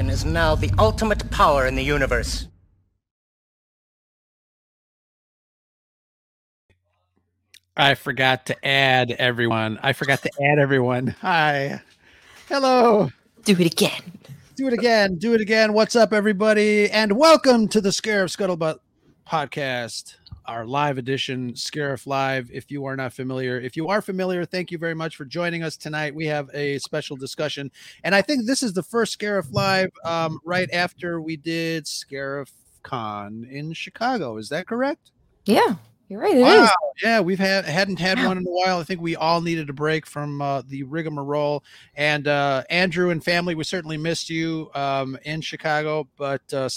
station is now the ultimate power in the universe. I forgot to add everyone. I forgot to add everyone. Hi. Hello. Do it again. Do it again. Do it again. What's up, everybody? And welcome to the Scarif Scuttlebutt podcast, our live edition, Scarif Live. If you are not familiar, if you are familiar, thank you very much for joining us tonight. We have a special discussion. And I think this is the first Scarif Live um, right after we did Scarif Con in Chicago. Is that correct? Yeah, you're right. It is. Wow. Yeah, we've had hadn't had one in a while. I think we all needed a break from uh, the rigmarole. And uh, Andrew and family, we certainly missed you um, in Chicago. But uh,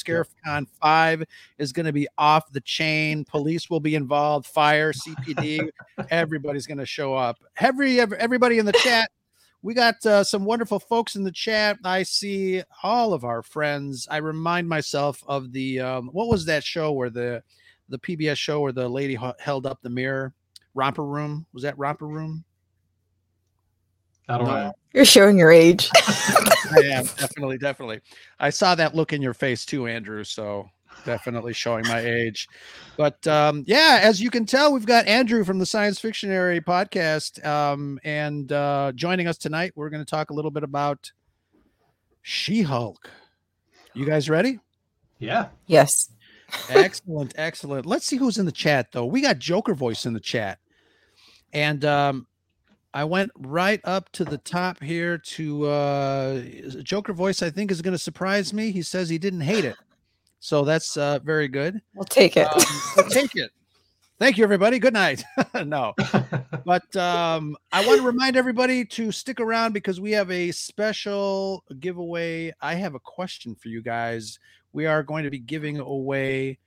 Five is going to be off the chain. Police will be involved. Fire, CPD, everybody's going to show up. Every everybody in the chat. We got uh, some wonderful folks in the chat. I see all of our friends. I remind myself of the um, what was that show where the the PBS show where the lady held up the mirror. Romper Room was that Romper Room? I don't No. know. You're showing your age. I am definitely, definitely. I saw that look in your face too, Andrew. So definitely showing my age. But um, yeah, as you can tell, we've got Andrew from the Science Fictionary podcast, um, and uh, joining us tonight. We're going to talk a little bit about She-Hulk. You guys ready? Yeah. yes. Excellent excellent. Let's see who's in the chat though. We got joker voice in the chat. And um i went right up to the top here to uh joker voice i think is going to surprise me. He says he didn't hate it. So that's uh very good. We'll take it. um, so take it. Thank you everybody. Good night. No. But um, I want to remind everybody to stick around because we have a special giveaway. I have a question for you guys. We are going to be giving away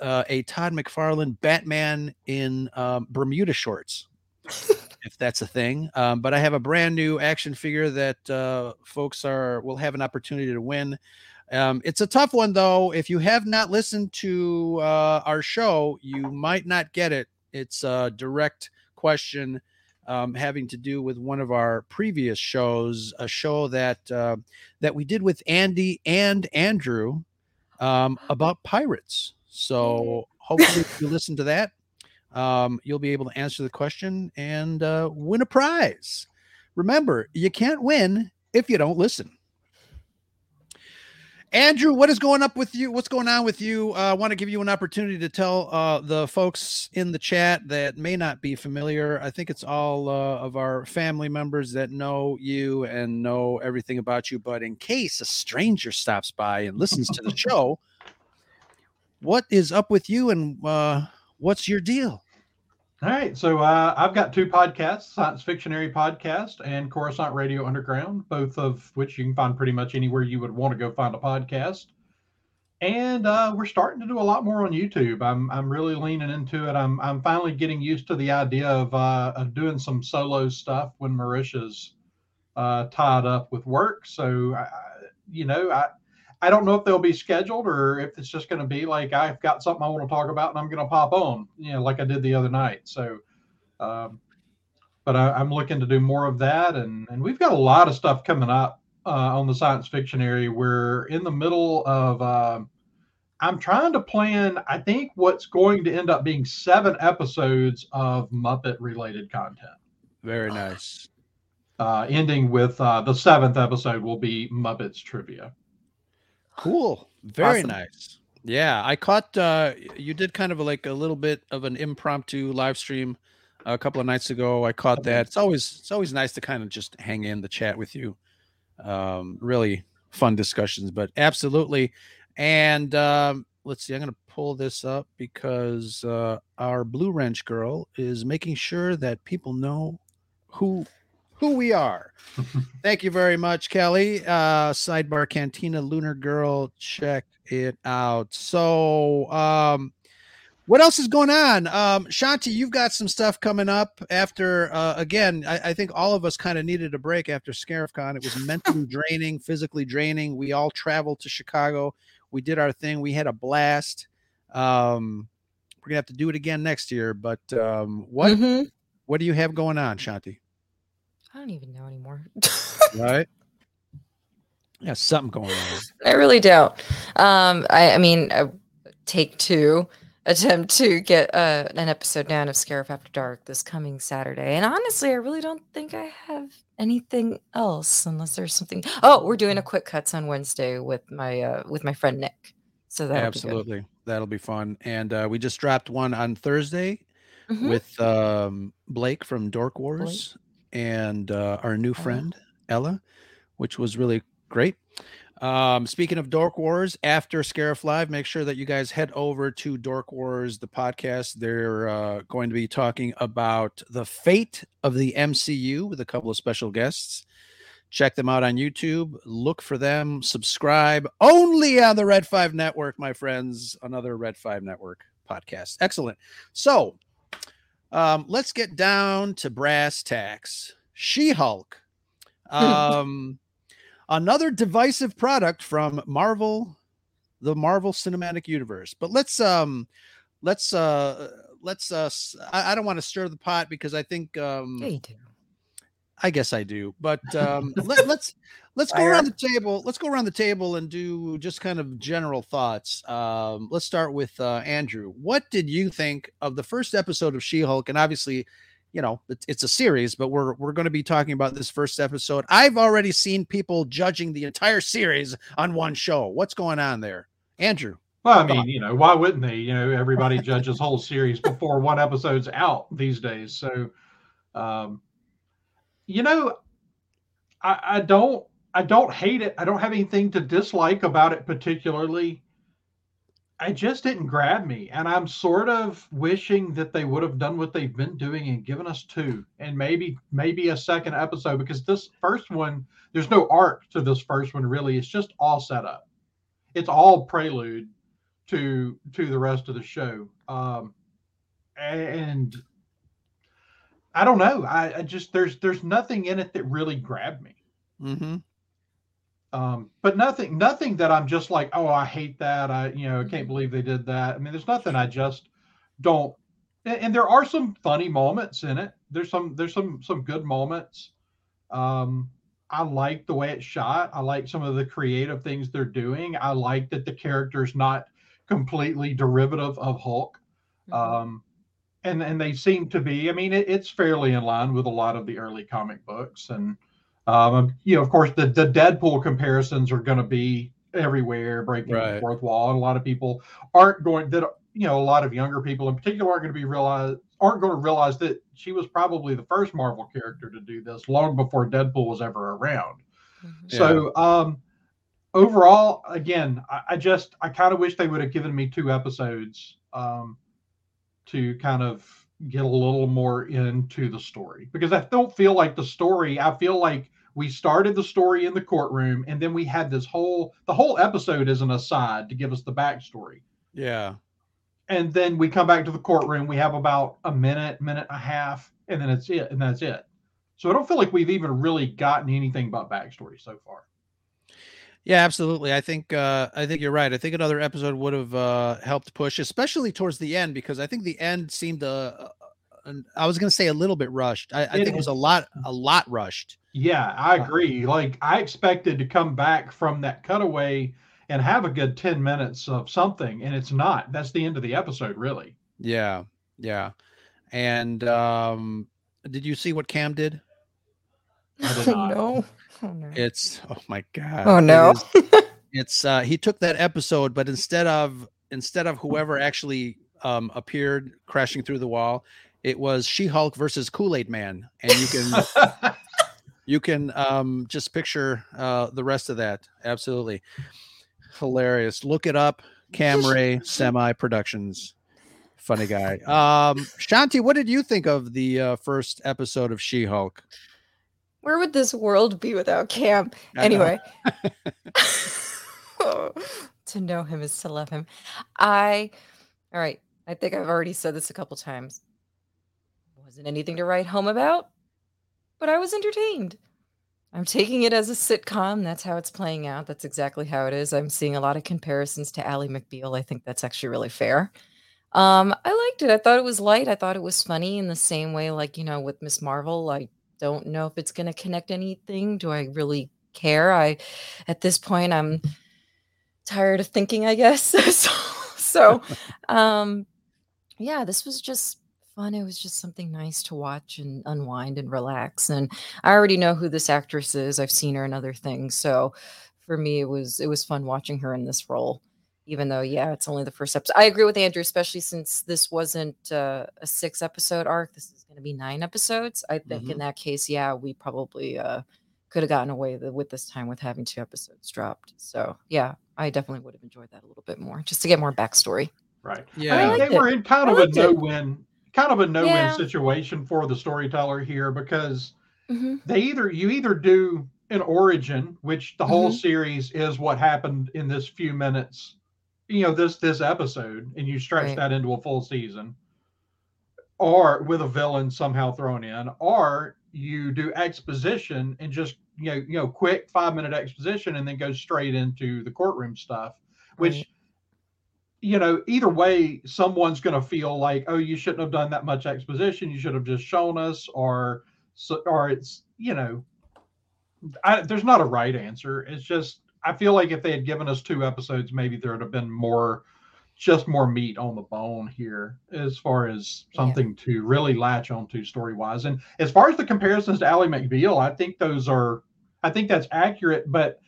uh, a Todd McFarlane Batman in um, Bermuda shorts, if that's a thing. Um, but I have a brand new action figure that uh, folks are will have an opportunity to win. Um, it's a tough one though. If you have not listened to uh, our show, you might not get it. It's a direct question um, having to do with one of our previous shows, a show that uh, that we did with Andy and Andrew um, about pirates. So hopefully, if you listen to that, um, you'll be able to answer the question and uh, win a prize. Remember, you can't win if you don't listen. Andrew, what is going up with you? What's going on with you? Uh, I want to give you an opportunity to tell uh, the folks in the chat that may not be familiar. I think it's all uh, of our family members that know you and know everything about you. But in case a stranger stops by and listens to the show, what is up with you and uh, what's your deal? All right. So uh, I've got two podcasts Science Fictionary Podcast and Coruscant Radio Underground, both of which you can find pretty much anywhere you would want to go find a podcast. And uh, we're starting to do a lot more on YouTube. I'm, I'm really leaning into it. I'm, I'm finally getting used to the idea of, uh, of doing some solo stuff when Marisha's uh, tied up with work. So, I, you know, I, I don't know if they'll be scheduled or if it's just going to be like I've got something I want to talk about and I'm going to pop on, you know, like I did the other night. So, um, but I, I'm looking to do more of that, and and we've got a lot of stuff coming up uh, on the Science Fictionary. We're in the middle of. um I'm trying to plan. I think what's going to end up being seven episodes of Muppet related content. Very nice. Uh, ending with uh, the seventh episode will be Muppets trivia. Cool. Very Awesome. nice. Yeah, I caught uh you did kind of like a little bit of an impromptu live stream a couple of nights ago. I caught that. It's always it's always nice to kind of just hang in the chat with you. Um really fun discussions, but absolutely. And um let's see, I'm going to pull this up because uh our Blue Wrench girl is making sure that people know who who we are. Thank you very much, Kelly. Uh, Sidebar Cantina Lunar Girl, check it out. So, um, what else is going on? Um, Shanti, you've got some stuff coming up after, uh, again, I, I think all of us kind of needed a break after ScarifCon. It was mentally draining, physically draining. We all traveled to Chicago. We did our thing. We had a blast. Um, we're gonna have to do it again next year. But um, what Mhm. what do you have going on, Shanti? I don't even know anymore. Right. Yeah, something going on. I really don't. Um, I, I mean, uh, take two attempt to get uh, an episode down of Scarif After Dark this coming Saturday. And honestly, I really don't think I have anything else unless there's something. Oh, we're doing a quick cuts on Wednesday with my uh, with my friend Nick. So that absolutely that'll be fun. And uh, we just dropped one on Thursday Mhm. with um, Blake from Dork Wars and uh, our new Ella. friend Ella, which was really great. Um, speaking of Dork Wars, after Scarif Live, make sure that you guys head over to Dork Wars, the podcast. They're uh, going to be talking about the fate of the MCU with a couple of special guests. Check them out on YouTube. Look for them. Subscribe only on the Red Five Network, my friends. Another Red Five Network podcast. Excellent. So, um, let's get down to brass tacks. She Hulk. Um, another divisive product from Marvel, the Marvel Cinematic Universe. But let's um, let's uh, let's uh, I, I don't want to stir the pot because I think um, Yeah. I guess I do, but um, let, let's let's go around the table. Let's go around the table and do just kind of general thoughts. Um, let's start with uh, Andrew. What did you think of the first episode of She-Hulk? And obviously, you know, it's, it's a series, but we're we're going to be talking about this first episode. I've already seen people judging the entire series on one show. What's going on there, Andrew? Well, I mean, you know, why wouldn't they? You know, everybody judges whole series before one episode's out these days. So, um, you know, I, I don't, I don't hate it. I don't have anything to dislike about it particularly. I just didn't grab me, and I'm sort of wishing that they would have done what they've been doing and given us two, and maybe, maybe a second episode because this first one, there's no arc to this first one really. It's just all set up. It's all prelude to to the rest of the show um and i don't know I, I just there's there's nothing in it that really grabbed me Mm-hmm. Um but nothing nothing that i'm just like oh i hate that. I you know i can't believe they did that. I mean there's nothing i just don't and, and there are some funny moments in it. There's some there's some some good moments. Um i like the way it's shot. I like some of the creative things they're doing. I like that the character's not completely derivative of hulk. Mhm. um, and and they seem to be. I mean, it, it's fairly in line with a lot of the early comic books, and um, you know, of course, the the Deadpool comparisons are going to be everywhere, breaking Right. the fourth wall, and a lot of people aren't going that. You know, a lot of younger people in particular aren't going to be realize aren't going to realize that she was probably the first Marvel character to do this long before Deadpool was ever around. Mhm. So um overall, again, I, I just I kind of wish they would have given me two episodes um to kind of get a little more into the story because I don't feel like the story, I feel like we started the story in the courtroom and then we had this whole the whole episode is an aside to give us the backstory. Yeah. And then we come back to the courtroom, we have about a minute, minute and a half, and then it's it, and that's it. So I don't feel like we've even really gotten anything but backstory so far. Yeah, absolutely. I think uh, I think you're right. I think another episode would have uh, helped push, especially towards the end, because I think the end seemed uh, I was going to say a little bit rushed. I, I think it was a lot a lot rushed. Yeah, I Uh, agree. Like I expected to come back from that cutaway and have a good 10 minutes of something and it's not. That's the end of the episode really. Yeah, yeah. And um, did you see what Cam did? I did not. no. Oh, no. It's oh my god. Oh, no. is- it's uh, he took that episode, but instead of instead of whoever actually um, appeared crashing through the wall, it was She Hulk versus Kool Aid Man, and you can you can um just picture uh the rest of that absolutely hilarious look it up camray semi productions funny guy um shanti what did you think of the uh, first episode of she-hulk Where would this world be without Cam? I know. Anyway, to know him is to love him. I, all right. I think I've already said this a couple times. Wasn't anything to write home about, but I was entertained. I'm taking it as a sitcom. That's how it's playing out. That's exactly how it is. I'm seeing a lot of comparisons to Ally McBeal. I think that's actually really fair. Um, I liked it. I thought it was light. I thought it was funny in the same way, like, you know, with Miss Marvel. I don't know if it's going to connect anything. Do I really care. I, at this point, I'm tired of thinking. I guess so. So, um, yeah, this was just fun. It was just something nice to watch and unwind and relax. And I already know who this actress is. I've seen her in other things. So for me, it was it was fun watching her in this role. Even though, yeah, it's only the first episode. I agree with Andrew, especially since this wasn't uh, a six episode arc. This is going to be nine episodes. I think Mhm. in that case, yeah, we probably uh, could have gotten away with, with this time with having two episodes dropped. So yeah, I definitely would have enjoyed that a little bit more, just to get more backstory. Right. Yeah. I mean, liked they it. were in kind of a liked it. Kind of a no-win Yeah. situation for the storyteller here because Mhm. they either you either do an origin, which the whole Mhm. series is what happened in this few minutes, you know, this this episode, and you stretch Right. that into a full season, or with a villain somehow thrown in, or you do exposition and just you know you know quick five minute exposition and then go straight into the courtroom stuff, which Right. You know, either way, someone's going to feel like, oh, you shouldn't have done that much exposition. You should have just shown us, or so, or it's, you know, I, there's not a right answer. It's just, I feel like if they had given us two episodes, maybe there would have been more, just more meat on the bone here as far as Yeah. something to really latch onto story wise. And as far as the comparisons to Ally McBeal, I think those are, I think that's accurate, but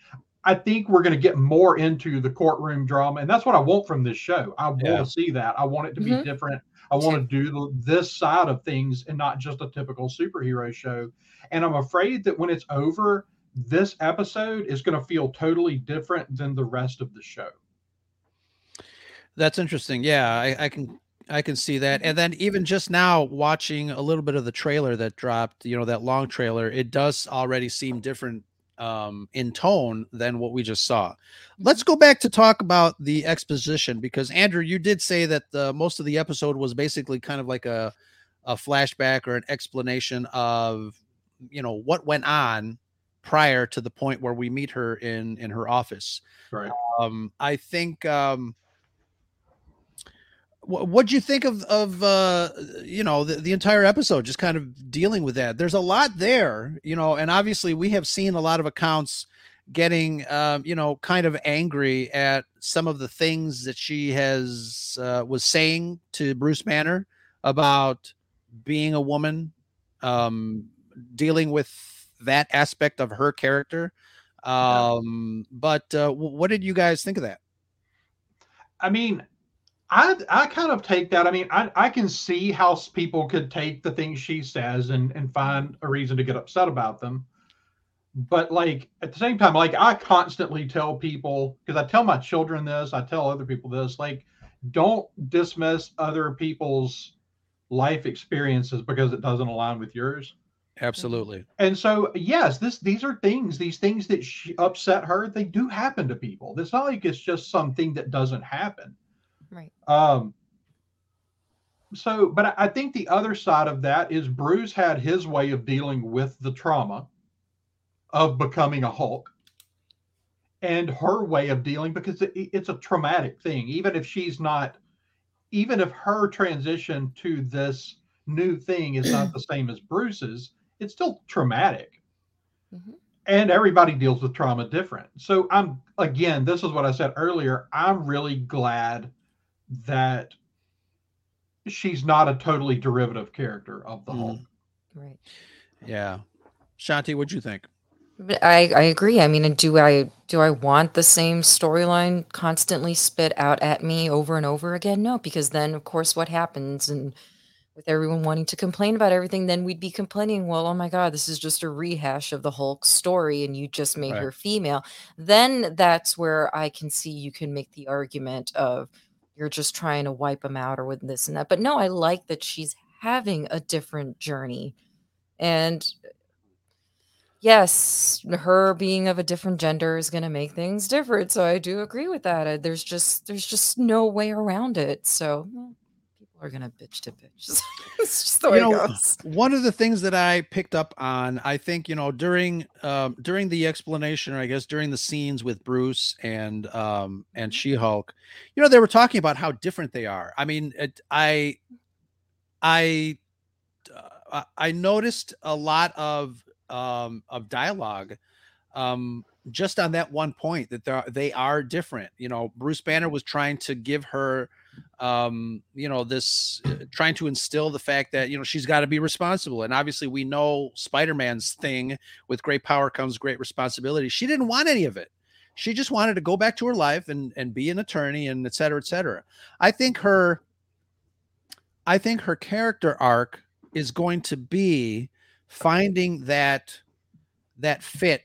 I think we're going to get more into the courtroom drama, and that's what I want from this show. I Yeah. want to see that. I want it to be Mhm. different. I want to do this side of things and not just a typical superhero show. And I'm afraid that when it's over, this episode is going to feel totally different than the rest of the show. That's interesting. Yeah, I, I can I can see that. And then even just now watching a little bit of the trailer that dropped, you know, that long trailer, it does already seem different um in tone than what we just saw. Let's go back to talk about the exposition because Andrew, you did say that the most of the episode was basically kind of like a a flashback or an explanation of you know what went on prior to the point where we meet her in in her office Right. um i think um what what'd you think of of uh you know the, the entire episode just kind of dealing with that? There's a lot there you know and obviously we have seen a lot of accounts getting um you know kind of angry at some of the things that she has uh, was saying to bruce banner about being a woman um dealing with that aspect of her character. Um but uh wh- what did you guys think of that? I mean, I I kind of take that. I mean, I, I can see how people could take the things she says and and find a reason to get upset about them. But like at the same time, like I constantly tell people because I tell my children this, I tell other people this, like don't dismiss other people's life experiences because it doesn't align with yours. absolutely And so, yes, this these are things, these things that she, upset her, they do happen to people. It's not like it's just something that doesn't happen. Right. Um, so, but I- think the other side of that is Bruce had his way of dealing with the trauma of becoming a Hulk and her way of dealing because it, it's a traumatic thing. Even if she's not, even if her transition to this new thing is not the same as Bruce's, it's still traumatic. Mhm. And everybody deals with trauma different. So I'm again, this is what I said earlier. I'm really glad that she's not a totally derivative character of the Mhm. Hulk. Right. yeah shanti what'd you think I, I agree. I mean, do I do I want the same storyline constantly spit out at me over and over again? No, because then of course what happens and with everyone wanting to complain about everything, then we'd be complaining, well, oh my God, this is just a rehash of the Hulk story and you just made Right. her female. Then that's where I can see you can make the argument of you're just trying to wipe them out or with this and that. But no, I like that she's having a different journey. And yes, her being of a different gender is going to make things different. So I do agree with that. Uh, There's just there's just no way around it. So are going to bitch to bitch. it's just the way You know, it goes. one of the things that I picked up on, I think, you know, during um, during the explanation, or I guess during the scenes with Bruce and um, and She Hulk, you know, they were talking about how different they are. I mean, it, I I uh, I noticed a lot of um, of dialogue um, just on that one point that they are different. You know, Bruce Banner was trying to give her, um, you know, this uh, trying to instill the fact that, you know, she's got to be responsible. And obviously, we know Spider Man's thing with great power comes great responsibility. She didn't want any of it. She just wanted to go back to her life and, and be an attorney and et cetera, et cetera. I think her, I think her character arc is going to be finding that that fit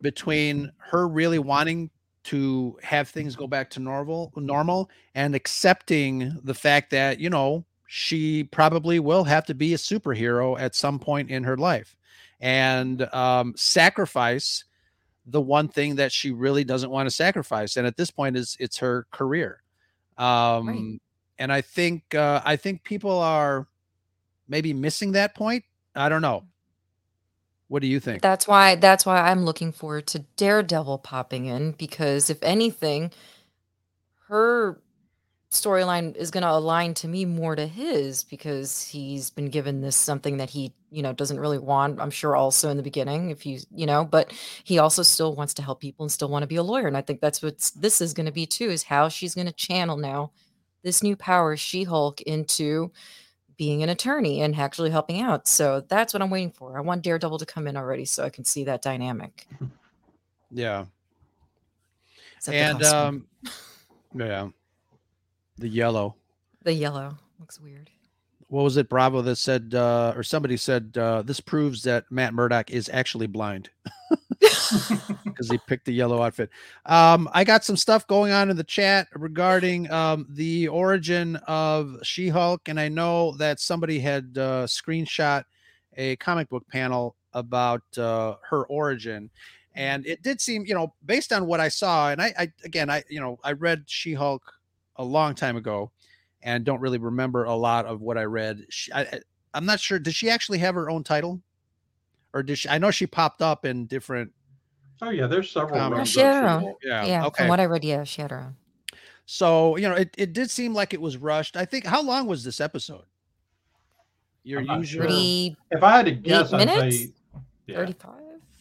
between her really wanting to have things go back to normal normal and accepting the fact that you know she probably will have to be a superhero at some point in her life. And um, sacrifice the one thing that she really doesn't want to sacrifice and at this point is it's her career. Um, right. and i think uh, i think people are maybe missing that point. I don't know what do you think? That's why that's why I'm looking forward to Daredevil popping in because if anything, her storyline is going to align to me more to his because he's been given this something that he you know doesn't really want i'm sure also in the beginning if you you know but he also still wants to help people and still want to be a lawyer and i think that's what this is going to be too is how she's going to channel now this new power she-hulk into being an attorney and actually helping out. So that's what I'm waiting for. I want Daredevil to come in already so I can see that dynamic. Yeah. And um yeah. The yellow. The yellow looks weird. What was it Bravo that said uh or somebody said uh this proves that Matt Murdock is actually blind. because he picked the yellow outfit. Um, I got some stuff going on in the chat regarding um, the origin of She Hulk, and I know that somebody had uh, screenshot a comic book panel about uh, her origin. And it did seem, you know, based on what I saw, and I, I again, I, you know, I read She Hulk a long time ago, and don't really remember a lot of what I read. She, I, I'm not sure. Did she actually have her own title? or did she? I know she popped up in different. Oh yeah, there's several. Um, she had her own. Yeah, yeah. Okay. From what I read, yeah, she had her own. So you know, it, it did seem like it was rushed. I think. How long was this episode? Your usual. Sure. If I had to guess, I'd minutes? say yeah. thirty-five.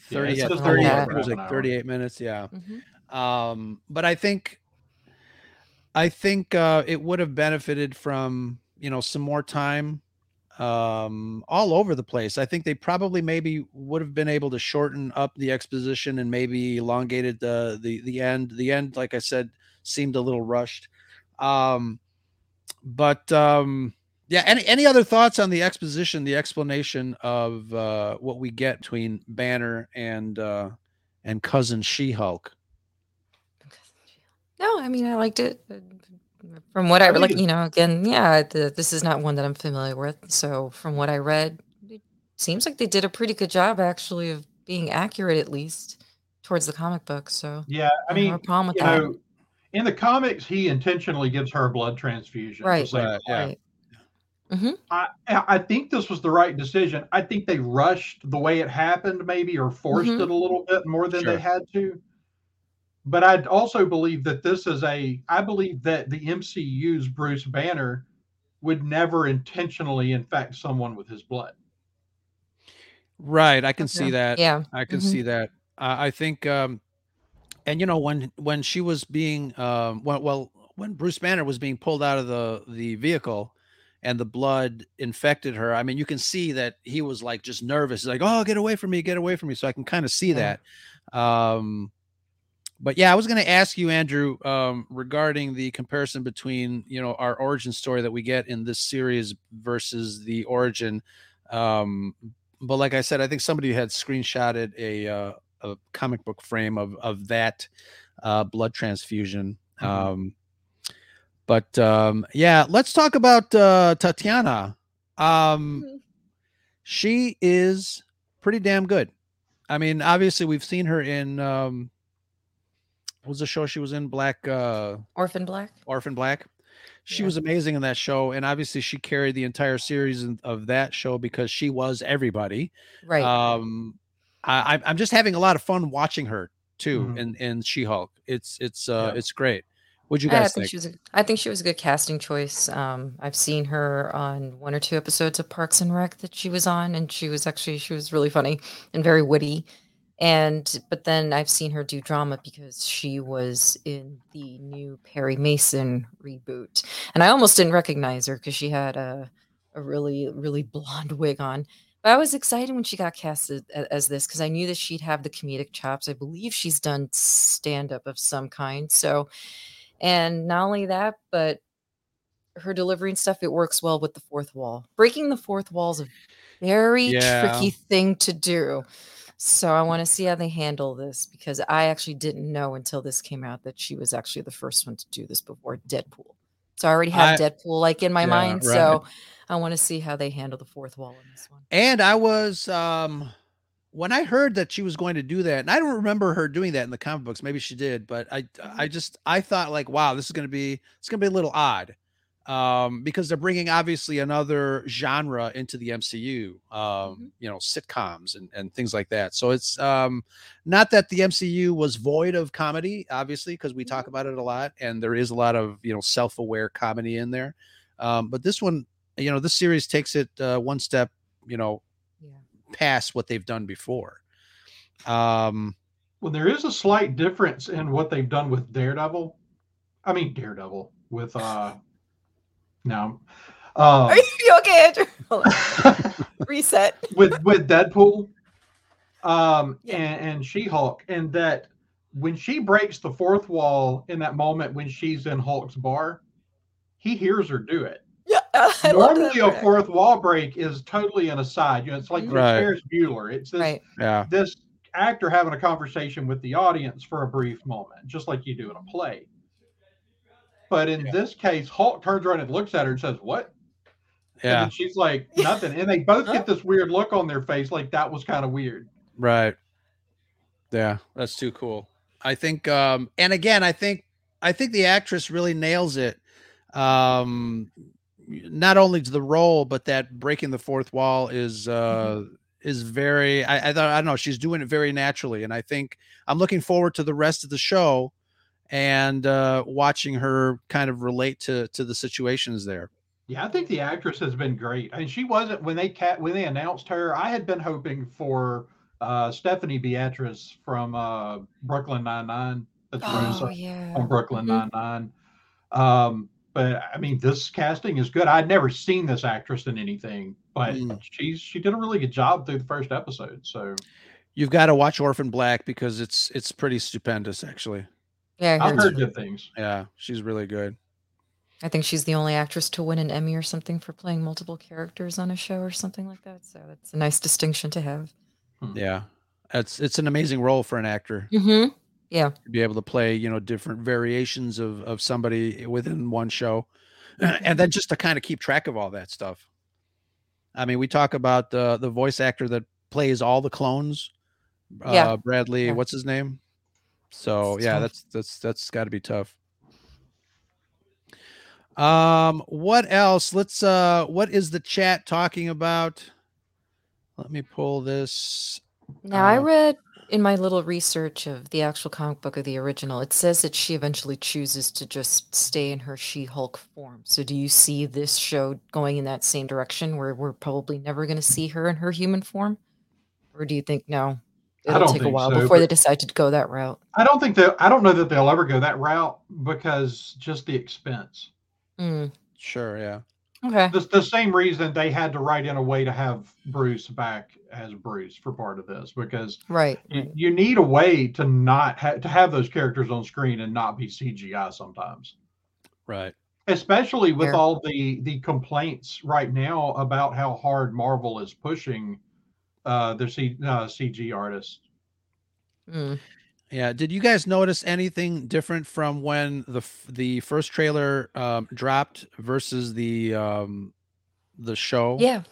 30, yeah, 30 it was like 38 minutes. Yeah. Mm-hmm. Um, but I think, I think uh, it would have benefited from you know some more time um, all over the place. I think they probably maybe would have been able to shorten up the exposition and maybe elongated the the the end. The end, like I said, seemed a little rushed. Um, but um, yeah, any any other thoughts on the exposition, the explanation of uh, what we get between Banner and uh, and cousin She Hulk? No, I mean I liked it. From what I, I like, you know, again, yeah, the, this is not one that I'm familiar with. So from what I read, it seems like they did a pretty good job actually of being accurate at least towards the comic book. So yeah, I mean, no problem with that. Know, in the comics, he intentionally gives her a blood transfusion. Right. Right. Yeah. Mm-hmm. I I think this was the right decision. I think they rushed the way it happened, maybe, or forced mm-hmm. it a little bit more than sure. they had to but I also believe that this is a. I believe that the MCU's Bruce Banner would never intentionally infect someone with his blood. Right, I can see that. Yeah, I can mm-hmm. see that. Uh, I think, um, and you know, when when she was being, um, well, well, when Bruce Banner was being pulled out of the the vehicle, and the blood infected her. I mean, you can see that he was like just nervous, He's like, "Oh, get away from me, get away from me." So I can kind of see yeah. that. Um, but yeah, I was going to ask you, Andrew, um, regarding the comparison between you know our origin story that we get in this series versus the origin. Um, but like I said, I think somebody had screenshotted a uh, a comic book frame of of that uh, blood transfusion. Mm-hmm. Um, but um, yeah, let's talk about uh, Tatiana. Um, mm-hmm. She is pretty damn good. I mean, obviously, we've seen her in um, was the show she was in? Black uh Orphan Black. Orphan Black. She yeah. was amazing in that show, and obviously she carried the entire series of that show because she was everybody. Right. Um, I, I'm just having a lot of fun watching her too, mm-hmm. in in She Hulk. It's it's uh yeah. it's great. What'd you guys I think? think? She was a, I think she was a good casting choice. Um, I've seen her on one or two episodes of Parks and Rec that she was on, and she was actually she was really funny and very witty. And but then I've seen her do drama because she was in the new Perry Mason reboot. And I almost didn't recognize her because she had a a really, really blonde wig on. But I was excited when she got casted a- as this because I knew that she'd have the comedic chops. I believe she's done stand up of some kind. So, and not only that, but her delivery and stuff, it works well with the fourth wall. Breaking the fourth wall is a very Yeah. tricky thing to do. So I want to see how they handle this because I actually didn't know until this came out that she was actually the first one to do this before Deadpool. So I already have I- Deadpool like in my Yeah, mind. right. So I want to see how they handle the fourth wall in this one. And I was um when I heard that she was going to do that, and I don't remember her doing that in the comic books. Maybe she did, but I I just I thought like, wow, this is gonna be it's gonna be a little odd. Um, because they're bringing obviously another genre into the MCU, um, Mhm. you know, sitcoms and, and things like that. So it's um not that the MCU was void of comedy, obviously, because we talk about it a lot, and there is a lot of you know self-aware comedy in there. Um, but this one, you know, this series takes it uh, one step, you know, Yeah. past what they've done before. Um, Well, there is a slight difference in what they've done with Daredevil. I mean Daredevil with uh no. Um, Are you okay, Andrew? Reset. with with Deadpool um Yeah. and, and She-Hulk and that when she breaks the fourth wall in that moment when she's in Hulk's bar, he hears her do it. Yeah. I Normally a fourth wall break is totally an aside. You know, it's like Mhm. Right. Ferris Bueller. It's this Right. yeah, this actor having a conversation with the audience for a brief moment, just like you do in a play. But in Yeah. this case, Hulk turns around and looks at her and says, What? Yeah, then she's like, Nothing. And they both get this weird look on their face, like that was kind of weird. right. Yeah, that's too cool. I think, um, and again, I think, I think the actress really nails it. Um, not only to the role, but that breaking the fourth wall is, uh, is very, I, I thought, I don't know, she's doing it very naturally. And I think I'm looking forward to the rest of the show and, uh, watching her kind of relate to, to the situations there. Yeah, I think the actress has been great. I mean, she wasn't when they cat when they announced her. I had been hoping for uh, Stephanie Beatriz from uh, Brooklyn Nine Nine. That's Rose Oh yeah. on Brooklyn Mhm. Nine Nine. Um, but I mean, this casting is good. I'd never seen this actress in anything, but Mm. she's she did a really good job through the first episode. So You've got to watch Orphan Black because it's, it's pretty stupendous actually. Yeah, I I've heard. heard good things. Yeah, she's really good. I think she's the only actress to win an Emmy or something for playing multiple characters on a show or something like that. So it's a nice distinction to have. Yeah. It's it's an amazing role for an actor Mm-hmm. Yeah. to be able to play, you know, different variations of of somebody within one show. and then just to kind of keep track of all that stuff. I mean, we talk about the the voice actor that plays all the clones. Yeah. Uh Bradley, Yeah. what's his name? So, It's yeah, tough. that's that's that's got to be tough. Um what else? Let's uh what is the chat talking about? Let me pull this Now, I read in my little research of the actual comic book of the original, it says that she eventually chooses to just stay in her She Hulk form. So, do you see this show going in that same direction where we're probably never going to see her in her human form? Or do you think no? I It'll take a while so, before they but- decide to go that route. I don't think that I don't know that they'll ever go that route because just the expense. Mm, Sure, yeah. okay. the, the same reason they had to write in a way to have Bruce back as Bruce for part of this because Right. you, you need a way to not ha- to have those characters on screen and not be CGI sometimes, Right. especially with Fair. all the the complaints right now about how hard Marvel is pushing uh, their C, uh, CG artists. Mm. Yeah. Did you guys notice anything different from when the f- the first trailer um, dropped versus the um, the show? Yeah.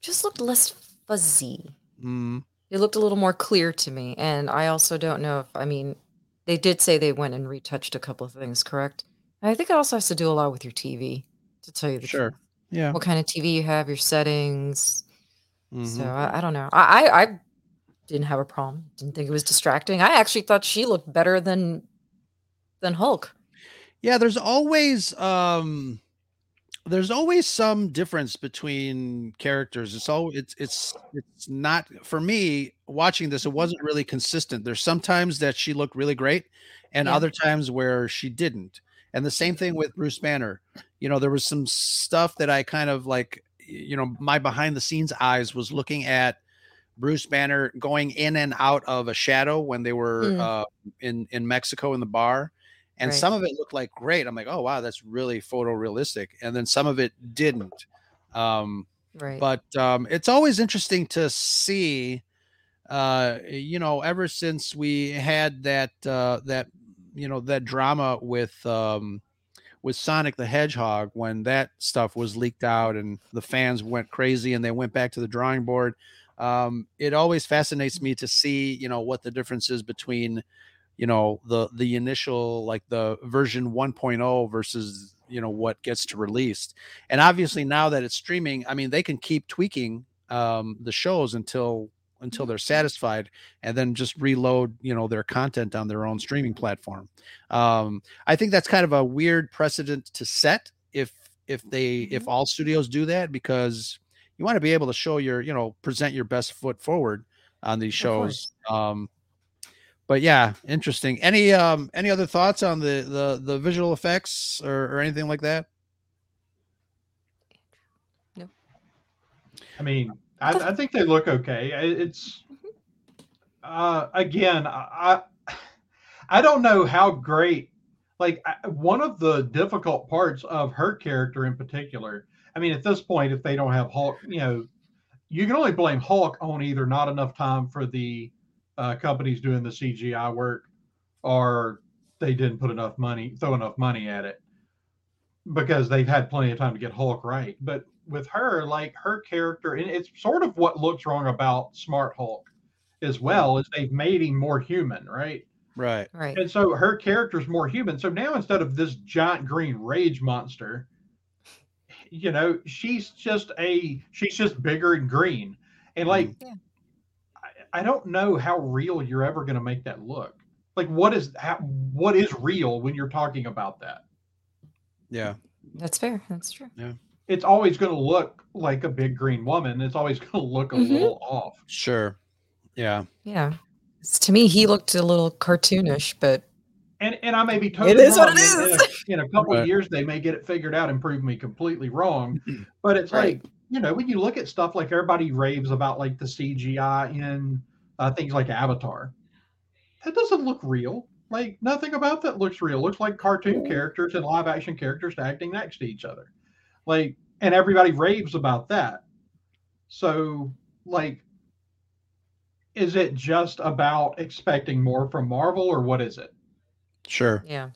Just looked less fuzzy. Mm, It looked a little more clear to me. And I also don't know if, I mean, they did say they went and retouched a couple of things, correct? And I think it also has to do a lot with your TV, to tell you the sure. truth. Yeah. What kind of TV you have, your settings. So mhm. I, I don't know. I, I, I didn't have a problem. Didn't think it was distracting. I actually thought she looked better than than Hulk. Yeah. There's always um, there's always some difference between characters. It's all it's it's it's not for me watching this. It wasn't really consistent. There's sometimes that she looked really great, and Yeah. other times where she didn't. And the same thing with Bruce Banner. You know, there was some stuff that I kind of like. You know, my behind the scenes eyes was looking at Bruce Banner going in and out of a shadow when they were Mm. uh, in in Mexico in the bar, and Right. some of it looked like great. I'm like, oh wow, that's really photorealistic, and then some of it didn't. Um, Right. but um, it's always interesting to see. Uh, you know, ever since we had that uh, that you know that drama with um, with Sonic the Hedgehog when that stuff was leaked out and the fans went crazy and they went back to the drawing board. Um, it always fascinates me to see, you know, what the difference is between, you know, the the initial like the version 1.0 versus you know what gets to released. And obviously now that it's streaming, I mean they can keep tweaking um the shows until until they're satisfied and then just reload you know their content on their own streaming platform um I think that's kind of a weird precedent to set if if they if all studios do that because you want to be able to show your you know present your best foot forward on these shows. Um but yeah, interesting. Any um any other thoughts on the the the visual effects or, or anything like that? Nope I mean, I, I think they look okay. It's uh, again, I I- don't know how great. Like I- one of the difficult parts of her character in particular. I mean, at this point, if they don't have Hulk, you know, you can only blame Hulk on either not enough time for the uh, companies doing the CGI work, or they didn't put enough money, throw enough money at it, because they've had plenty of time to get Hulk right. But with her, like her character, and it's sort of what looks wrong about Smart Hulk as well, is they've made him more human, right? Right. right. And so her character's more human. So now instead of this giant green rage monster, you know, she's just a she's just bigger and green. And like mm. Yeah. I, I don't know how real you're ever gonna make that look. Like what is how, what is real when you're talking about that? Yeah. That's fair. That's true. It's always gonna look like a big green woman. It's always gonna look a Mhm. little off. Sure. Yeah. Yeah. S- To me, he looked a little cartoonish, but And and I may be totally It is what wrong. it In- in a- In, a couple Right. of years, they may get it figured out and prove me completely wrong. But it's Right. like you know when you look at stuff like everybody raves about like the CGI in uh, things like Avatar, that doesn't look real. Like nothing about that looks real. looks like cartoon characters and live action characters acting next to each other. Like and everybody raves about that. So like. Is it just about expecting more from Marvel, or what is it? Sure. yeah.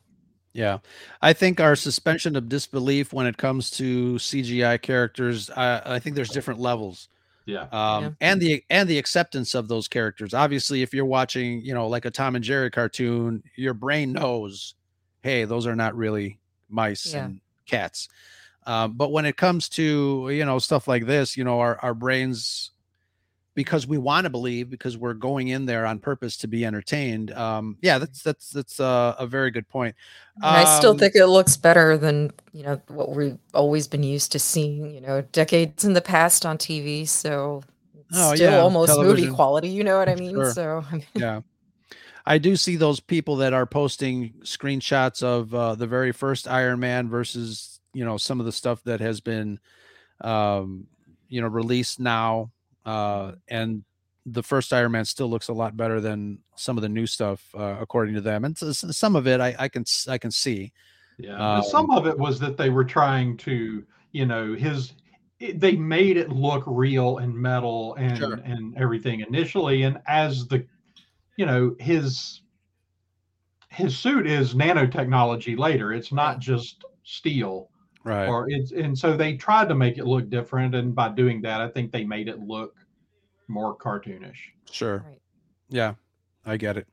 Yeah. I think our suspension of disbelief when it comes to CGI characters, I, I think there's different levels. Yeah. um, Yeah. and the and the acceptance of those characters. Obviously, if you're watching, you know, like a Tom and Jerry cartoon, your brain knows, hey, those are not really mice Yeah. and cats. Um, but when it comes to you know stuff like this, you know, our our brains, because we want to believe, because we're going in there on purpose to be entertained. Um, yeah, that's that's that's a, a very good point. And I still Um, think it looks better than you know what we've always been used to seeing. You know, decades in the past on TV. So it's Oh, still yeah, almost movie quality. You know what I mean? Sure. So I mean, yeah i do see those people that are posting screenshots of uh, the very first iron man versus you know some of the stuff that has been um you know released now uh and the first iron man still looks a lot better than some of the new stuff uh, according to them and some of it i i can i can see Yeah. Um, some of it was that they were trying to, you know, his it, they made it look real and metal and Sure. and everything initially and as the you know, his his suit is nanotechnology later. It's not just steel right or it's and so they tried to make it look different and by doing that I think they made it look more cartoonish. sure right. Yeah, I get it.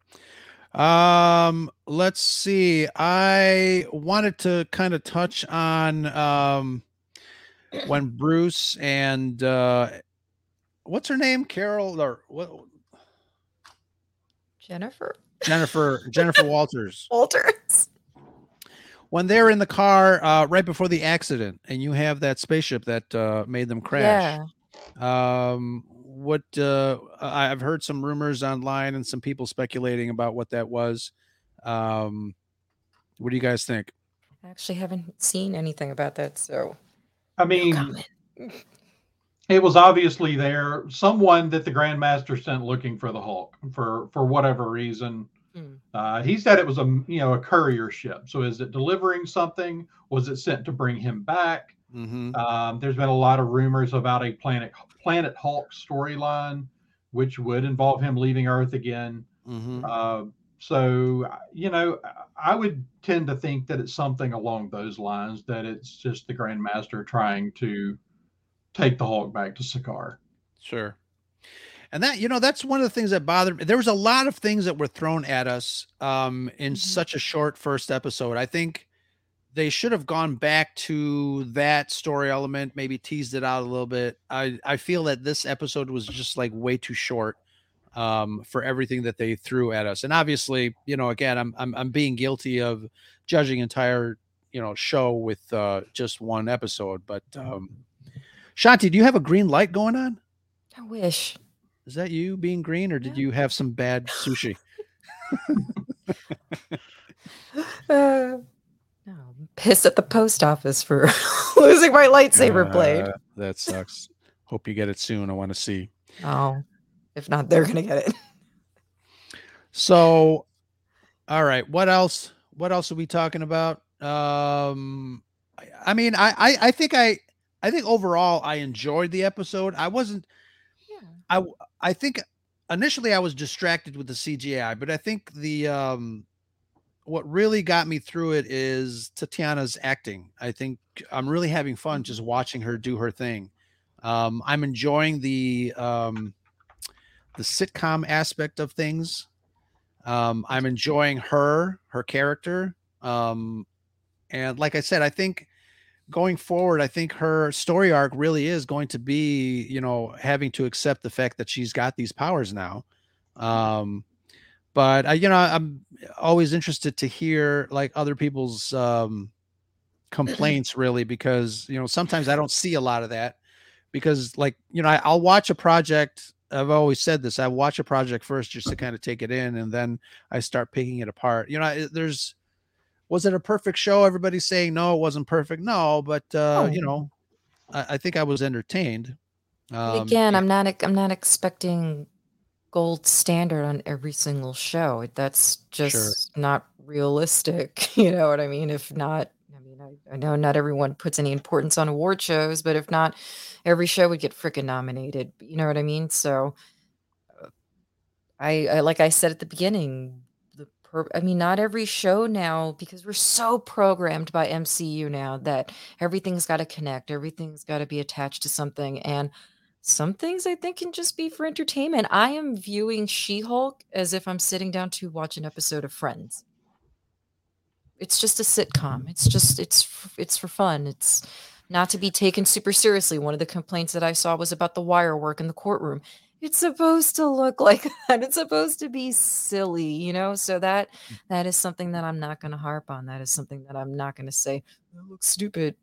Um, let's see. I wanted to kind of touch on um when Bruce and uh what's her name? Carol or what Jennifer Jennifer Jennifer Walters. Walters. When they're in the car uh, right before the accident, and you have that spaceship that uh, made them crash. Yeah. Um, what uh, I- I've heard some rumors online and some people speculating about what that was. Um, what do you guys think? I actually haven't seen anything about that, so I mean, comment. it was obviously there. Someone that the Grandmaster sent looking for the Hulk for for whatever reason. Hmm. Uh, he said it was a you know a courier ship. So is it delivering something? Was it sent to bring him back? Mm-hmm. Um, there's been a lot of rumors about a planet Planet Hulk storyline, which would involve him leaving Earth again. Mm-hmm. Uh, so you know, I would tend to think that it's something along those lines. That it's just the Grandmaster trying to take the Hulk back to Sakaar. Sure. And that, you know, that's one of the things that bothered me. There was a lot of things that were thrown at us um, in Mhm. such a short first episode. I think they should have gone back to that story element, maybe teased it out a little bit. I, I feel that this episode was just like way too short um, for everything that they threw at us. And obviously, you know, again, I'm, I'm, I'm being guilty of judging entire, you know, show with uh, just one episode. But um, Shanti, do you have a green light going on? I wish. Is that you being green, or did Yeah. you have some bad sushi? Uh, no, I'm pissed at the post office for losing my lightsaber blade. Uh, that sucks. Hope you get it soon. I want to see. Oh, if not, they're gonna get it. So, all right. What else? What else are we talking about? Um, I, I mean, I, I, I think I, I think overall I enjoyed the episode. I wasn't. Yeah. I think initially I was distracted with the CGI, but I think the um what really got me through it is Tatiana's acting. I think I'm really having fun just watching her do her thing. Um I'm enjoying the um the sitcom aspect of things. Um I'm enjoying her, her character. Um and like I said, I think going forward, I think her story arc really is going to be, you know, having to accept the fact that she's got these powers now. Um, but I, you know, I'm always interested to hear like other people's um, complaints, really, because you know sometimes I don't see a lot of that. Because like you know, I, I'll watch a project. I've always said this. I watch a project first just to kind of take it in, and then I start picking it apart. You know, there's was it a perfect show? Everybody's saying no, it wasn't perfect. No, but uh, you know, I, I think I was entertained. Um, again, I'm not. I'm not expecting gold standard on every single show. That's just not realistic. You know what I mean? If not, I mean, I, I know not everyone puts any importance on award shows, but if not, every show would get freaking nominated. You know what I mean? So, uh, I, I like I said at the beginning. Per, I mean, not every show now because we're so programmed by MCU now that everything's got to connect, everything's got to be attached to something, and some things I think can just be for entertainment. I am viewing She Hulk as if I'm sitting down to watch an episode of Friends. It's just a sitcom. Mm-hmm. It's just it's it's for fun. It's not to be taken super seriously. One of the complaints that I saw was about the wire work in the courtroom. It's supposed to look like that. It's supposed to be silly, you know. So that mm. that is something that I'm not going to harp on. That is something that I'm not going to say that looks stupid.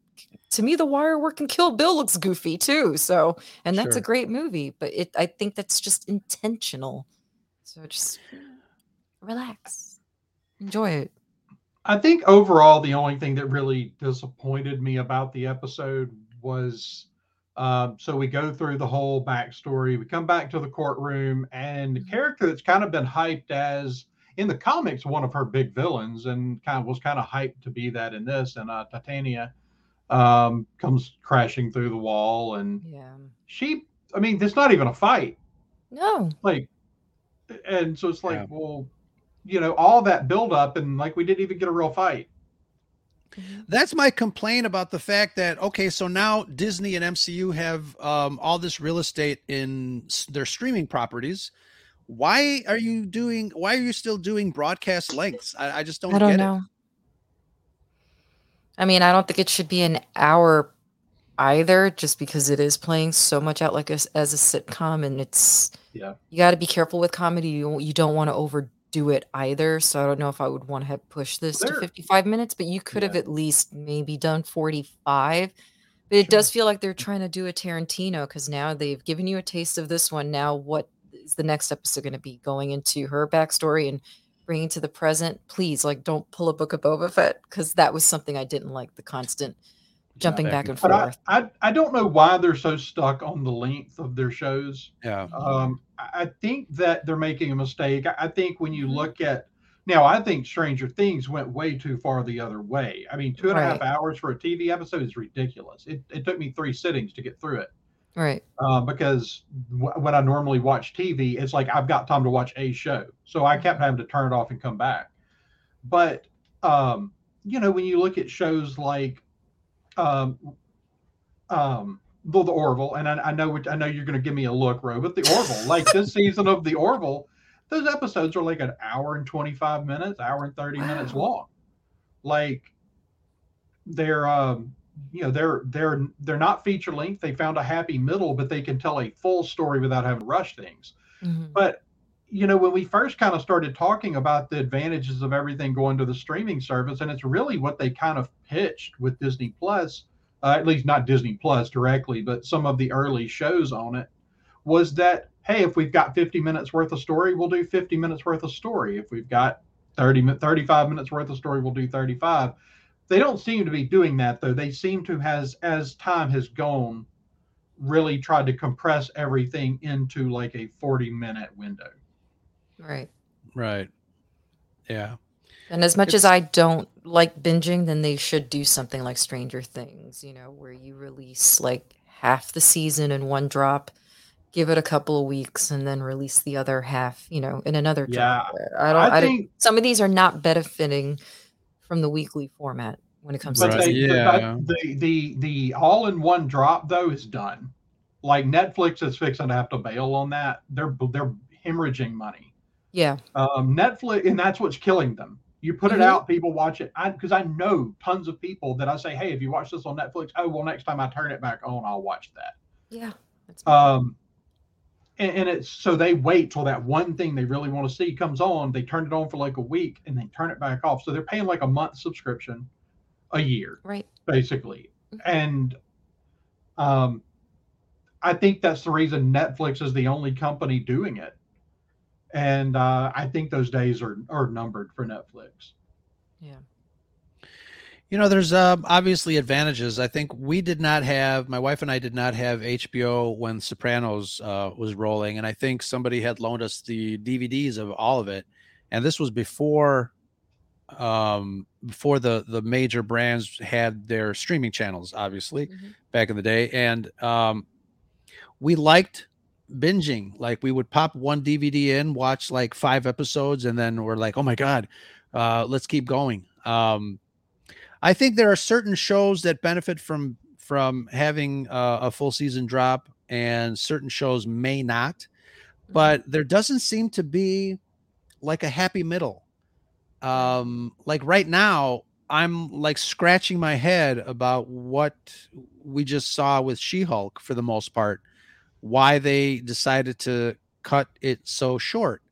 To me, the wire work in Kill Bill looks goofy too. So and that's a great movie but it i think that's just intentional so just relax enjoy it I think overall, the only thing that really disappointed me about the episode was um, so we go through the whole backstory. We come back to the courtroom, and the Mhm. character that's kind of been hyped as in the comics one of her big villains, and kind of was kind of hyped to be that in this, and uh, Titania um, comes crashing through the wall, and yeah she. I mean, it's not even a fight no like and so it's like Yeah. well you know all that build up and like we didn't even get a real fight That's my complaint about the fact that okay, so now Disney and MCU have um, all this real estate in their streaming properties. Why are you doing? Why are you still doing broadcast lengths? I, I just don't, i don't get know i mean i don't think it should be an hour either just because it is playing so much out like a s as a sitcom and it's Yeah. you got to be careful with comedy you, you don't want to overdo do it either. So I don't know if I would want to have pushed this to 55 minutes, but you could have at least maybe done 45. But it does feel like they're trying to do a Tarantino because now they've given you a taste of this one. Now, what is the next episode going to be? Going into her backstory and bringing to the present? Please, like, don't pull a book of Boba Fett because that was something I didn't like the constant jumping back back and and But I, forth. I I don't know why they're so stuck on the length of their shows. Yeah. Um, I I think that they're making a mistake. I I think when you Mhm. look at now, I think Stranger Things went way too far the other way. I mean, two and a half Right. hours for a TV episode is ridiculous. It, it took me three sittings to get through it Right. uh, because w- when I normally watch TV, it's like I've got time to watch a show. So I kept having to turn it off and come back. But, um, you know, when you look at shows like um, um, the, the Orville, and I, I know I know you're going to give me a look, Ro, but the Orville, like this season of the Orville, those episodes are like an hour and 25 minutes, hour and 30 minutes long. Like they're, um, you know, they're they're they're not feature length. They found a happy middle, but they can tell a full story without having to rush things. Mhm. But you know, when we first kind of started talking about the advantages of everything going to the streaming service, and it's really what they kind of pitched with Disney Plus, uh, at least not Disney Plus directly, but some of the early shows on it, was that hey, if we've got 50 minutes worth of story, we'll do 50 minutes worth of story. If we've got 30 mi- 35 minutes worth of story, we'll do 35. They don't seem to be doing that though. They seem to has as time has gone, really tried to compress everything into like a 40 minute window. Right. Right. Yeah. And as much as I don't like binging, then they should do something like Stranger Things, you know, where you release like half the season in one drop, give it a couple of weeks, and then release the other half, you know, in another drop. I don't. I I, don't think some of these are not benefiting from the weekly format when it comes But to Right, they, Disney. but yeah. the the the all in one drop though is done. Like Netflix is fixing to have to bail on that. They're they're hemorrhaging money. Yeah. Um, Netflix, and that's what's killing them. You put Mhm. it out, people watch it. I because I know tons of people that I say, hey, if you watch this on Netflix, oh well, next time I turn it back on, I'll watch that. Yeah. Um, and, and it's so they wait till that one thing they really want to see comes on. They turn it on for like a week and then turn it back off. So they're paying like a month subscription a year right. basically. Mhm. And um, I think that's the reason Netflix is the only company doing it. And uh, I think those days are, are numbered for Netflix. Yeah. You know, there's um, obviously advantages. I think we did not have, my wife and I did not have HBO when Sopranos uh, was rolling. And I think somebody had loaned us the DVDs of all of it. And this was before um before the the major brands had their streaming channels obviously Mhm. back in the day and um we liked binging. Like we would pop one dvd in watch like five episodes and then we're like oh my god uh let's keep going. Um i think there are certain shows that benefit from from having uh, a full season drop and certain shows may not Mm-hmm. but there doesn't seem to be like a happy middle. Um like right now i'm like scratching my head about what we just saw with she-hulk for the most part why they decided to cut it so short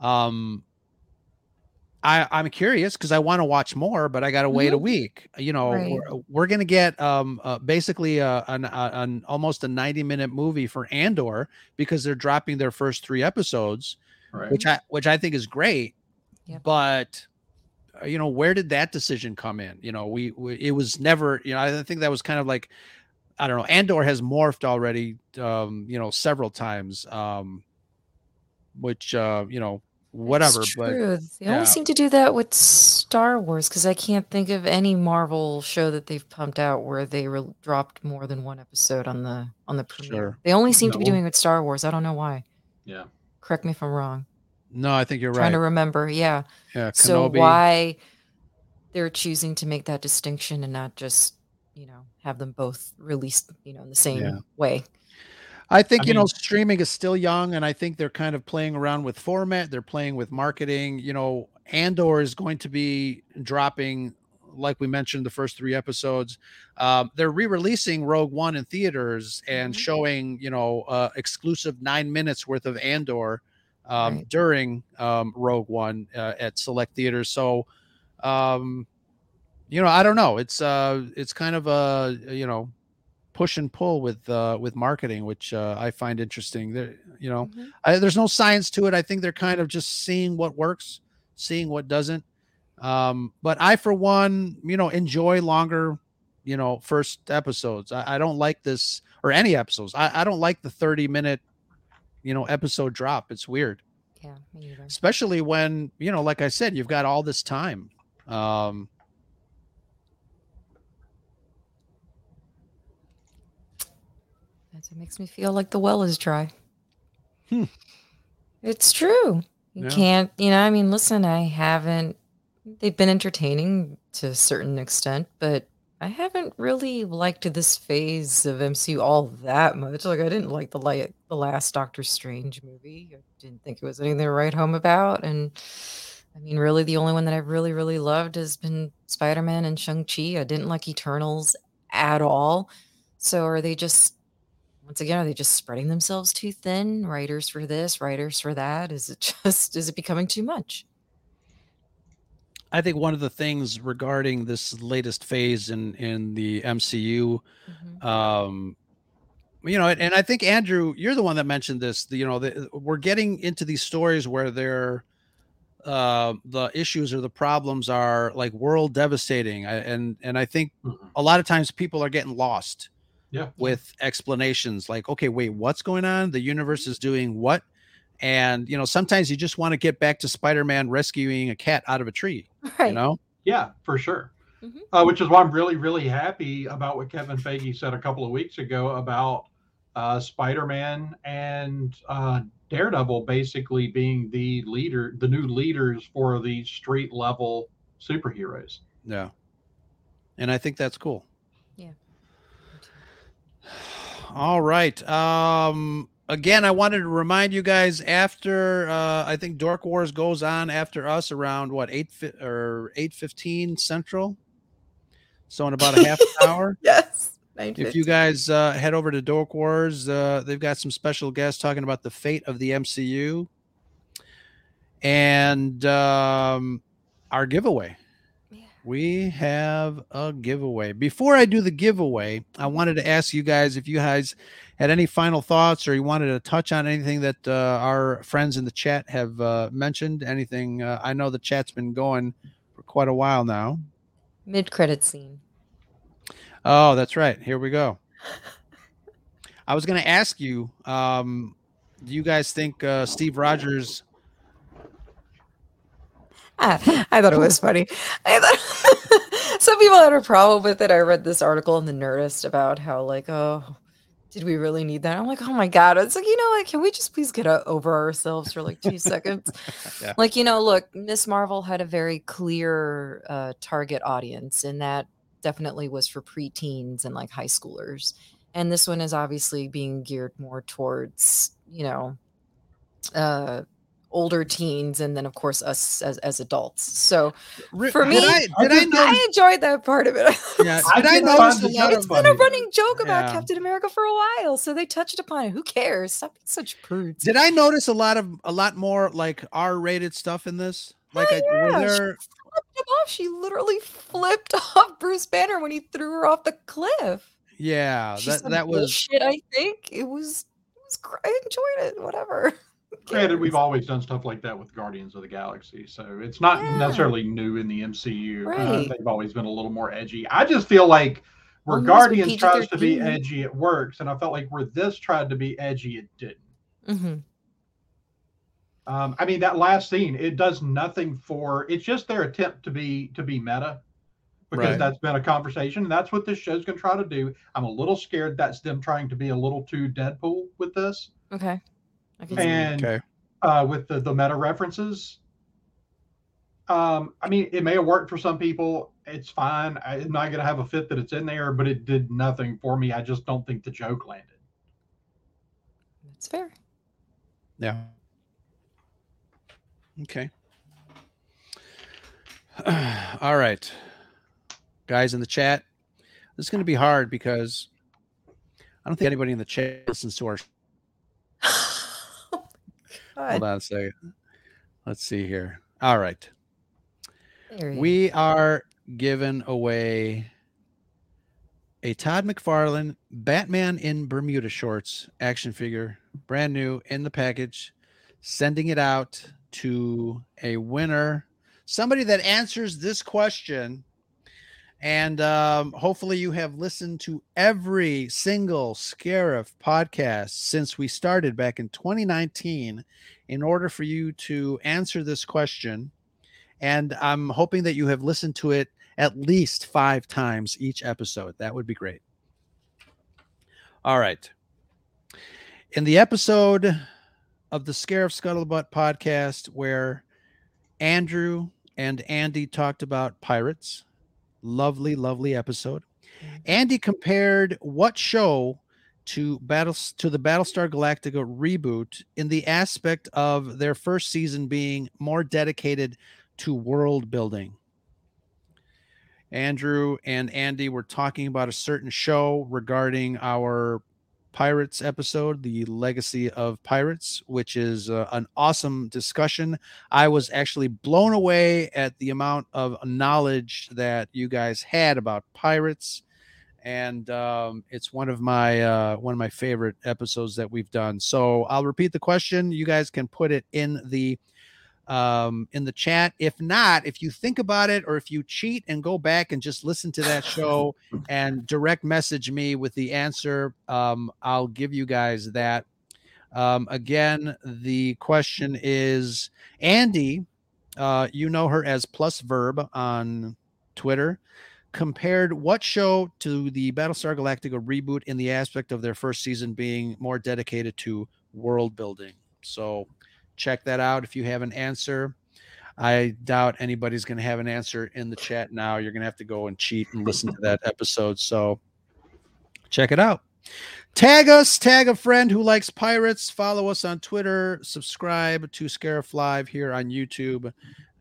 um I, I'm curious because I want to watch more, but I got to wait a Mhm. week. You know, Right. we're, we're going to get um, uh, basically a, an, a, an almost a 90 minute movie for Andor because they're dropping their first three episodes Right. which I which I think is great. Yep. But uh, you know, where did that decision come in? You know, we, we it was never. You know, I think that was kind of like I don't know. Andor has morphed already. Um, you know, several times. Um, which uh, you know, whatever. It's But. They yeah. only seem to do that with Star Wars because I can't think of any Marvel show that they've pumped out where they re- dropped more than one episode on the on the premiere. Sure. They only seem to be doing it with Star Wars. I don't know why. Yeah. Correct me if I'm wrong. no, I think you're Trying right. Trying to remember. Yeah. yeah, So why they're choosing to make that distinction and not just you know have them both released you know in the same Yeah. way. I think I you know streaming is still young, and I think they're kind of playing around with format. They're playing with marketing. You know, Andor is going to be dropping, like we mentioned, the first three episodes. Um, they're re-releasing Rogue One in theaters and Mhm. showing you know uh, exclusive nine minutes worth of Andor um, Right. during um, Rogue One uh, at select theaters. So, um, you know, I don't know. It's uh, it's kind of a you know push and pull with uh, with marketing, which uh, I find interesting. There, you know, Mhm. I, there's no science to it. I think they're kind of just seeing what works, seeing what doesn't. Um, but I, for one, you know, enjoy longer, you know, first episodes. I, I don't like this or any episodes. I, I don't like the 30 minute, you know, episode drop. It's weird, Yeah, me especially when, you know, like I said, you've got all this time. Um, That's what makes me feel like the well is dry. Hmm. It's true. You Yeah. can't, you know, I mean, listen, I haven't, they've been entertaining to a certain extent, but I haven't really liked this phase of MCU all that much. Like, I didn't like the light, the last Doctor Strange movie. I didn't think it was anything to write home about. And I mean, really, the only one that I've really, really loved has been Spider Man and Shang-Chi. I didn't like Eternals at all. So are they just once again are they just spreading themselves too thin writers for this writers for that is it just is it becoming too much I think one of the things regarding this latest phase in in the MCU, Mhm. um, you know, and, and I think Andrew, you're the one that mentioned this. The, you know, the, we're getting into these stories where they're uh, the issues or the problems are like world devastating, I, and and I think Mhm. a lot of times people are getting lost Yeah. with explanations like, okay, wait, what's going on? The universe is doing what? And you know, sometimes you just want to get back to Spider-Man rescuing a cat out of a tree. right You know, Yeah, for sure. Mhm. Uh, which is why I'm really, really happy about what Kevin Feige said a couple of weeks ago about uh, Spider-Man and uh, Daredevil basically being the leader, the new leaders for the street level superheroes. Yeah. And I think that's cool. All right. Um again, I wanted to remind you guys after uh I think Dork Wars goes on after us around what 8 fi- or 8:15 central. So in about a half an hour. yes If you guys uh, head over to Dork Wars, uh, they've got some special guests talking about the fate of the MCU and um, our giveaway. We have a giveaway. Before I do the giveaway, I wanted to ask you guys if you guys had any final thoughts or you wanted to touch on anything that uh, our friends in the chat have uh, mentioned. Anything? Uh, I know the chat's been going for quite a while now. mid-credit scene Oh, that's right. Here we go. I was going to ask you um, do you guys think uh, Steve Rogers? I thought it was funny. Thought some people had a problem with it. I read this article in the Nerdist about how like, oh, did we really need that? I'm like, oh my god! It's like you know, like, can we just please get over ourselves for like two seconds? Yeah. Like you know, look, Miss Marvel had a very clear uh, target audience, and that definitely was for preteens and like high schoolers. And this one is obviously being geared more towards you know, uh, older teens, and then of course us as as adults. So Ri- For did me, I, did I I, enjoyed that part of it. Yeah, did I did notice find a lot? It's been a running joke about Yeah. Captain America for a while, so they touched upon it. Who cares? Stop being such prudes. Did I notice a lot of a lot more like R-rated stuff in this? Oh, like, Hell I, yeah, were she there? flipped him off. She literally flipped off Bruce Banner when he threw her off the cliff. Yeah, She that said that was. bullshit. I think it was. It was. I enjoyed it. Whatever. Who Granted, we've always done stuff like that with Guardians of the Galaxy, so it's not Yeah. necessarily new in the MCU. Uh, they've always been a little more edgy. I just feel like where Almost Guardians with tries to be edgy, it works, and I felt like where this tried to be edgy, it didn't. Mhm. Um, I mean, that last scene, it does nothing for. It's just their attempt to be to be meta, because Right. that's been a conversation. And that's what this show's going to try to do. I'm a little scared that's them trying to be a little too Deadpool with this, Okay. And Okay. uh, with the the meta references. Um, I mean, it may have worked for some people. It's fine. I'm not going to have a fit that it's in there, but it did nothing for me. I just don't think the joke landed. That's fair. Yeah. Okay. All right. Guys in the chat, this is going to be hard because I don't think anybody in the chat listens to our Hold on a second. Let's see here. All right. He is. We are giving away a Todd McFarlane Batman in Bermuda shorts action figure, brand new in the package, sending it out to a winner, somebody that answers this question. And um, hopefully, you have listened to every single Scarif podcast since we started back in 2019 in order for you to answer this question. And I'm hoping that you have listened to it at least five times each episode. That would be great. All right. In the episode of the Scarif Scuttlebutt podcast, where Andrew and Andy talked about pirates, lovely, lovely episode. Mm-hmm. Andy compared what show to battles to the Battlestar Galactica reboot in the aspect of their first season being more dedicated to world building. Andrew and Andy were talking about a certain show regarding our Pirates episode, The Legacy of Pirates, which is uh, an awesome discussion. I was actually blown away at the amount of knowledge that you guys had about pirates. And um, it's one of my uh, one of my favorite episodes that we've done. So I'll repeat the question. You guys can put it in the um, in the chat. If not, if you think about it or if you cheat and go back and just listen to that show and direct message me with the answer, um, I'll give you guys that. Um, again, the question is Andy, uh, you know her as Plus Verb on Twitter, compared what show to the Battlestar Galactica reboot in the aspect of their first season being more dedicated to world building. So, check that out if you have an answer. I doubt anybody's going to have an answer in the chat now. You're going to have to go and cheat and listen to that episode. So check it out. Tag us, tag a friend who likes pirates, follow us on Twitter, subscribe to Scarif Live here on YouTube,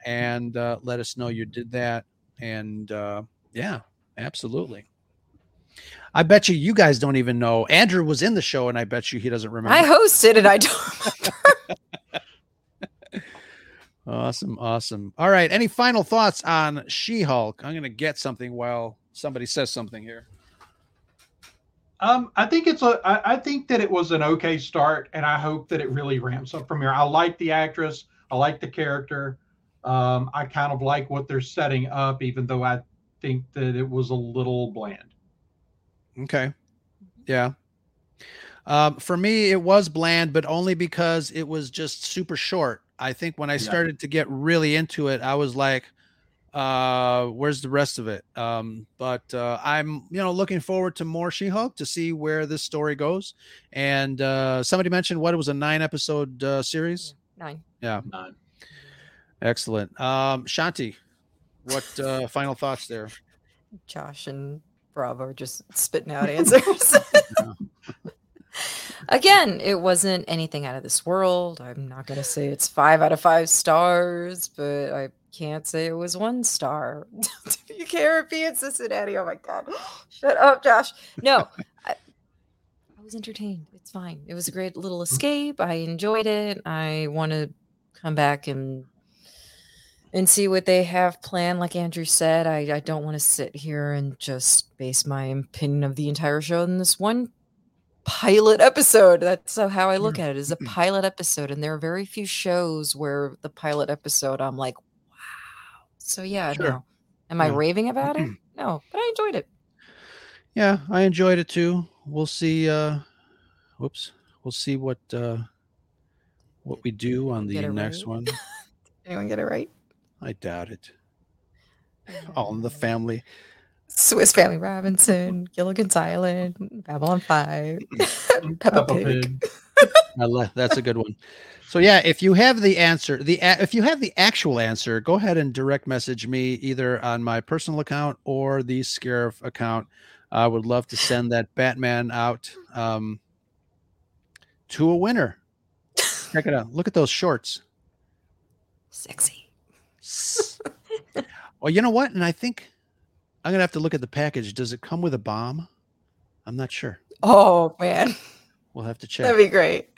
and uh, let us know you did that. And uh, yeah, absolutely. I bet you you guys don't even know. Andrew was in the show, and I bet you he doesn't remember. I hosted it. I don't remember. Awesome, awesome. All right. Any final thoughts on She-Hulk? I'm gonna get something while somebody says something here. Um, I think it's a. I, I think that it was an okay start, and I hope that it really ramps up from here. I like the actress. I like the character. Um, I kind of like what they're setting up, even though I think that it was a little bland. Okay. Yeah. Um, for me, it was bland, but only because it was just super short. I think when I Yeah. started to get really into it, I was like, uh, where's the rest of it? Um, but uh, I'm, you know, looking forward to more She-Hulk to see where this story goes. And uh, somebody mentioned what it was a nine episode uh, series. Nine. None. Excellent. Um, Shanti, what uh, final thoughts there? Josh and Bravo are just spitting out answers. Again, it wasn't anything out of this world. I'm not going to say it's five out of five stars, but I can't say it was one star. you can't repeat in Cincinnati. Oh my God. Shut up, Josh. No, I, I was entertained. It's fine. It was a great little mm-hmm. escape. I enjoyed it. I want to come back and and see what they have planned. Like Andrew said, I, I don't want to sit here and just base my opinion of the entire show in this one pilot episode. That's so how I look at it is a pilot episode. And there are very few shows where the pilot episode I'm like, wow. So yeah, Sure. no. Am I raving about it? No, but I enjoyed it. Yeah, I enjoyed it too. We'll see. Uh, whoops. We'll see what uh, what we do on the next right? one. Anyone get it right? I doubt it. All in the family. Swiss Family Robinson, Gilligan's Island, Babylon 5, Peppa Peppa Pig. Pig. That's a good one. So yeah, if you have the answer, the if you have the actual answer, go ahead and direct message me either on my personal account or the Scarif account. I would love to send that Batman out um, to a winner. Check it out. Look at those shorts. Sexy. Well, you know what? And I think I'm gonna have to look at the package. Does it come with a bomb? I'm not sure. Oh man, We'll have to check. that'd be great.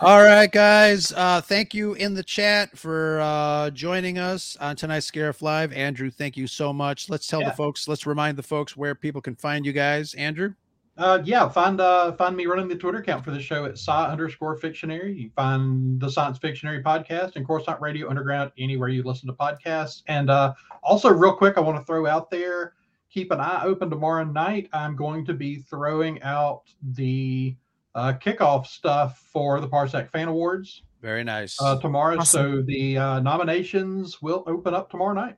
All right, guys. Uh, thank you in the chat for uh, joining us on tonight's Scarif Live. Andrew, thank you so much. Let's tell Yeah. the folks, let's remind the folks where people can find you guys. Andrew? Uh, yeah, find uh, find me running the Twitter account for the show at sci underscore fictionary. You find the Science Fictionary podcast and Coruscant Radio Underground anywhere you listen to podcasts. And uh, also, real quick, I want to throw out there: keep an eye open tomorrow night. I'm going to be throwing out the uh, kickoff stuff for the Parsec Fan Awards Very nice. uh, tomorrow. Awesome. So the uh, nominations will open up tomorrow night.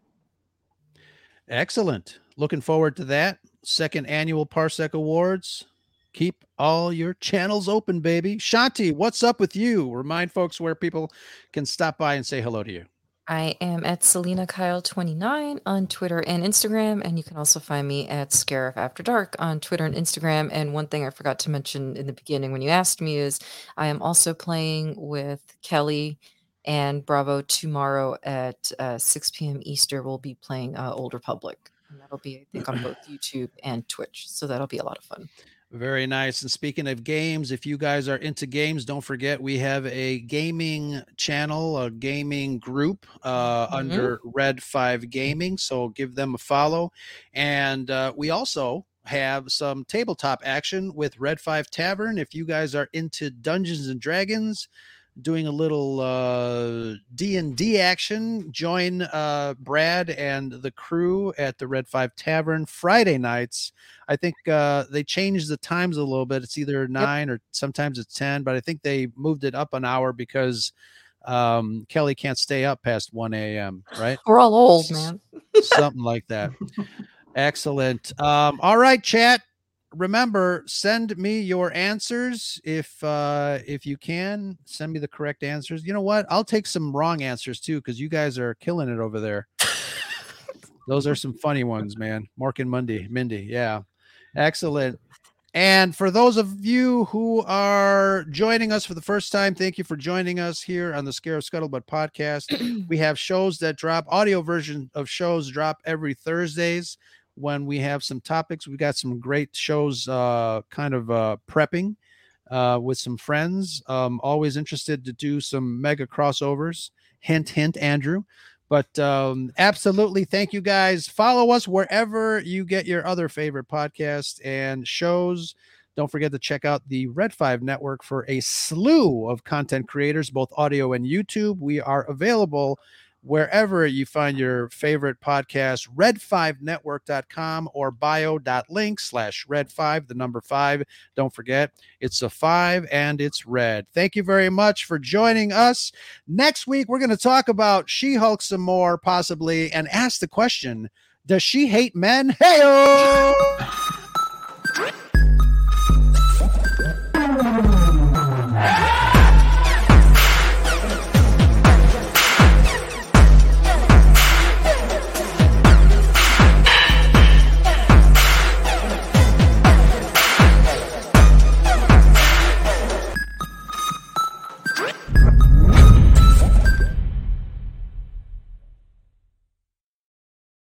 Excellent. Looking forward to that. Second annual Parsec Awards. Keep all your channels open, baby. Shanti, what's up with you? Remind folks where people can stop by and say hello to you. I am at Selina Kyle 29 on Twitter and Instagram, and you can also find me at Scarif After Dark on Twitter and Instagram. And one thing I forgot to mention in the beginning when you asked me is I am also playing with Kelly and Bravo tomorrow at uh, 6 p.m. Easter. We'll be playing uh, Old Republic, and that'll be I think on both YouTube and Twitch. So that'll be a lot of fun. Very nice. And speaking of games, if you guys are into games, don't forget we have a gaming channel, a gaming group uh, Mhm. under Red 5 Gaming. So give them a follow. And uh, we also have some tabletop action with Red 5 Tavern. If you guys are into Dungeons and Dragons, doing a little uh, D&D action, join uh, Brad and the crew at the Red 5 Tavern Friday nights. I think uh, they changed the times a little bit. It's either 9 or sometimes it's 10, but I think they moved it up an hour because um, Kelly can't stay up past 1 a.m., right? We're all old, man. something like that. Excellent. Um, all right, chat. Remember, send me your answers if uh, if you can. Send me the correct answers. You know what? I'll take some wrong answers too because you guys are killing it over there. Those are some funny ones, man. Mark and Monday, Mindy. Yeah, excellent. And for those of you who are joining us for the first time, thank you for joining us here on the Scarif Scuttlebutt podcast we have shows that drop audio version of shows drop every thursdays when we have some topics We've got some great shows uh kind of uh prepping uh with some friends. Um always interested to do some mega crossovers. Hint hint andrew. But um absolutely thank you guys. Follow us wherever you get your other favorite podcasts and shows. Don't forget to check out the Red 5 network for a slew of content creators, both audio and YouTube. We are available wherever you find your favorite podcast, red5network.com or bio.link slash red5, the number five. Don't forget, it's a five and it's red. Thank you very much for joining us. Next week, we're going to talk about She Hulk some more, possibly, and ask the question Does she hate men? Hey!